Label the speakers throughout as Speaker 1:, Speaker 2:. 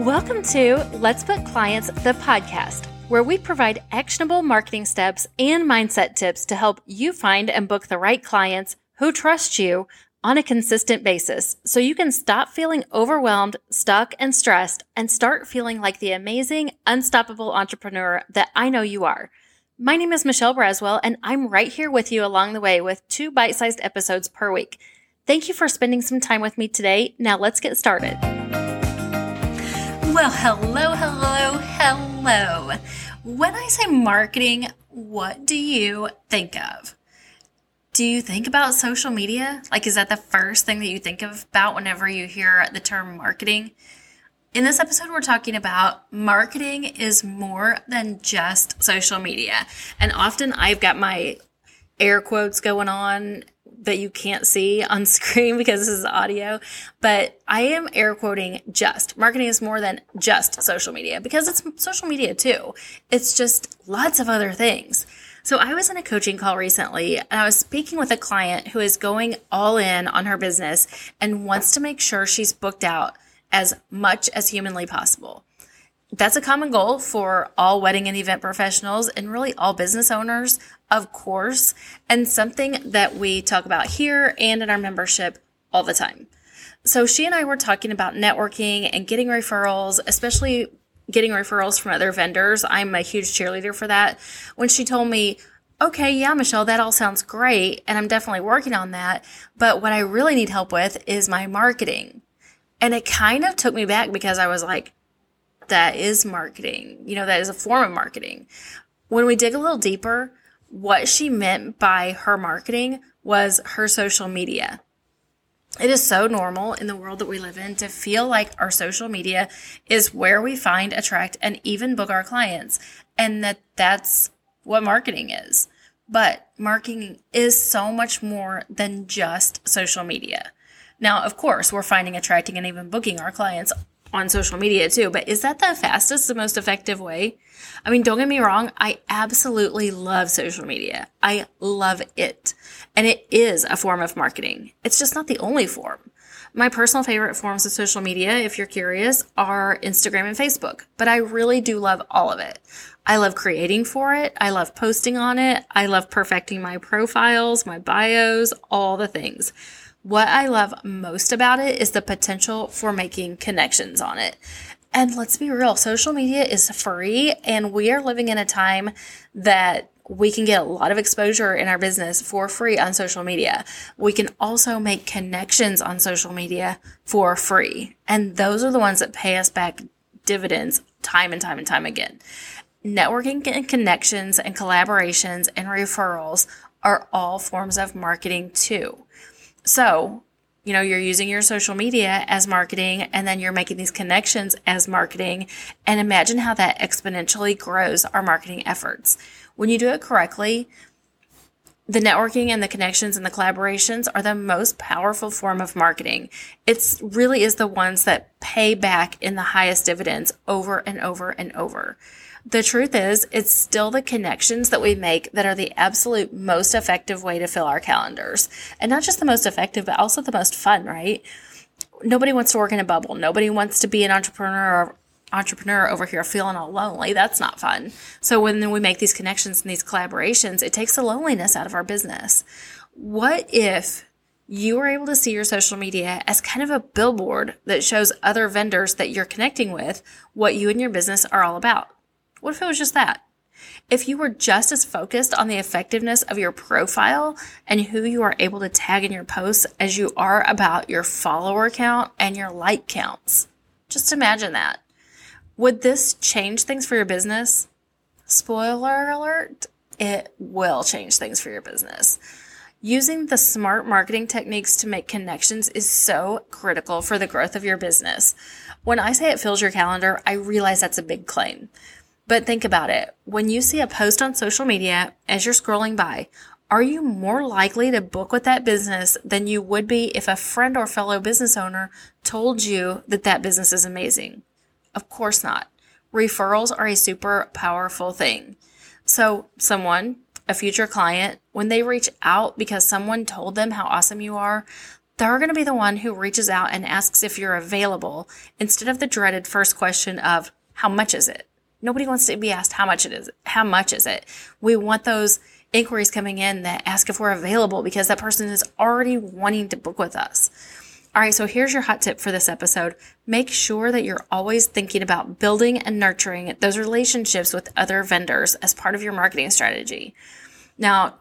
Speaker 1: Welcome to Let's Book Clients, the podcast, where we provide actionable marketing steps and mindset tips to help you find and book the right clients who trust you on a consistent basis so you can stop feeling overwhelmed, stuck, and stressed and start feeling like the amazing, unstoppable entrepreneur that I know you are. My name is Michelle Braswell, and I'm right here with you along the way with two bite sized episodes per week. Thank you for spending some time with me today. Now let's get started. Well, hello, hello, hello. When I say marketing, what do you think of? Do you think about social media? Like, is that the first thing that you think about whenever you hear the term marketing? In this episode, we're talking about marketing is more than just social media. And often I've got my air quotes going on that you can't see on screen because this is audio, but I am air quoting just. Marketing is more than just social media because it's social media too. It's just lots of other things. So I was in a coaching call recently and I was speaking with a client who is going all in on her business and wants to make sure she's booked out as much as humanly possible that's a common goal for all wedding and event professionals and really all business owners, of course, and something that we talk about here and in our membership all the time. So she and I were talking about networking and getting referrals, especially getting referrals from other vendors. I'm a huge cheerleader for that. When she told me, okay, yeah, Michelle, that all sounds great. And I'm definitely working on that. But what I really need help with is my marketing. And it kind of took me back because I was like, that is marketing. You know, that is a form of marketing. When we dig a little deeper, what she meant by her marketing was her social media. It is so normal in the world that we live in to feel like our social media is where we find, attract, and even book our clients, and that that's what marketing is. But marketing is so much more than just social media. Now, of course, we're finding, attracting, and even booking our clients on social media too, but is that the fastest, the most effective way? I mean, don't get me wrong. I absolutely love social media. I love it. And it is a form of marketing. It's just not the only form. My personal favorite forms of social media, if you're curious, are Instagram and Facebook, but I really do love all of it. I love creating for it. I love posting on it. I love perfecting my profiles, my bios, all the things. What I love most about it is the potential for making connections on it. And let's be real, social media is free, and we are living in a time that we can get a lot of exposure in our business for free on social media. We can also make connections on social media for free. And those are the ones that pay us back dividends time and time and time again. Networking and connections and collaborations and referrals are all forms of marketing too. So, you know, you're using your social media as marketing and then you're making these connections as marketing. And imagine how that exponentially grows our marketing efforts. When you do it correctly, the networking and the connections and the collaborations are the most powerful form of marketing. It's really is the ones that pay back in the highest dividends over and over and over. The truth is, it's still the connections that we make that are the absolute most effective way to fill our calendars. And not just the most effective, but also the most fun, right? Nobody wants to work in a bubble. Nobody wants to be an entrepreneur or entrepreneur over here feeling all lonely. That's not fun. So when we make these connections and these collaborations, it takes the loneliness out of our business. What if you were able to see your social media as kind of a billboard that shows other vendors that you're connecting with what you and your business are all about? What if it was just that? If you were just as focused on the effectiveness of your profile and who you are able to tag in your posts as you are about your follower count and your like counts. Just imagine that. Would this change things for your business? Spoiler alert, it will change things for your business. Using the smart marketing techniques to make connections is so critical for the growth of your business. When I say it fills your calendar, I realize that's a big claim. But think about it. When you see a post on social media as you're scrolling by, are you more likely to book with that business than you would be if a friend or fellow business owner told you that that business is amazing? Of course not. Referrals are a super powerful thing. So someone, a future client, when they reach out because someone told them how awesome you are, they're going to be the one who reaches out and asks if you're available instead of the dreaded first question of how much is it? Nobody wants to be asked how much it is. How much is it? We want those inquiries coming in that ask if we're available because that person is already wanting to book with us. All right, so here's your hot tip for this episode. Make sure that you're always thinking about building and nurturing those relationships with other vendors as part of your marketing strategy. Now,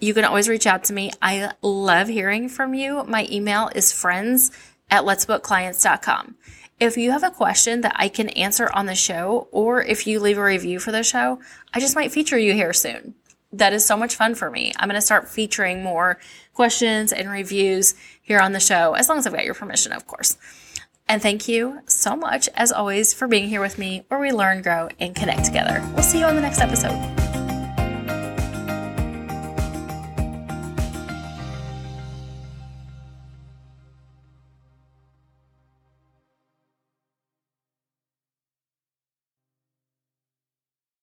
Speaker 1: you can always reach out to me. I love hearing from you. My email is friends at letsbookclients.com. If you have a question that I can answer on the show, or if you leave a review for the show, I just might feature you here soon. That is so much fun for me. I'm going to start featuring more questions and reviews here on the show, as long as I've got your permission, of course. And thank you so much, as always, for being here with me where we learn, grow, and connect together. We'll see you on the next episode.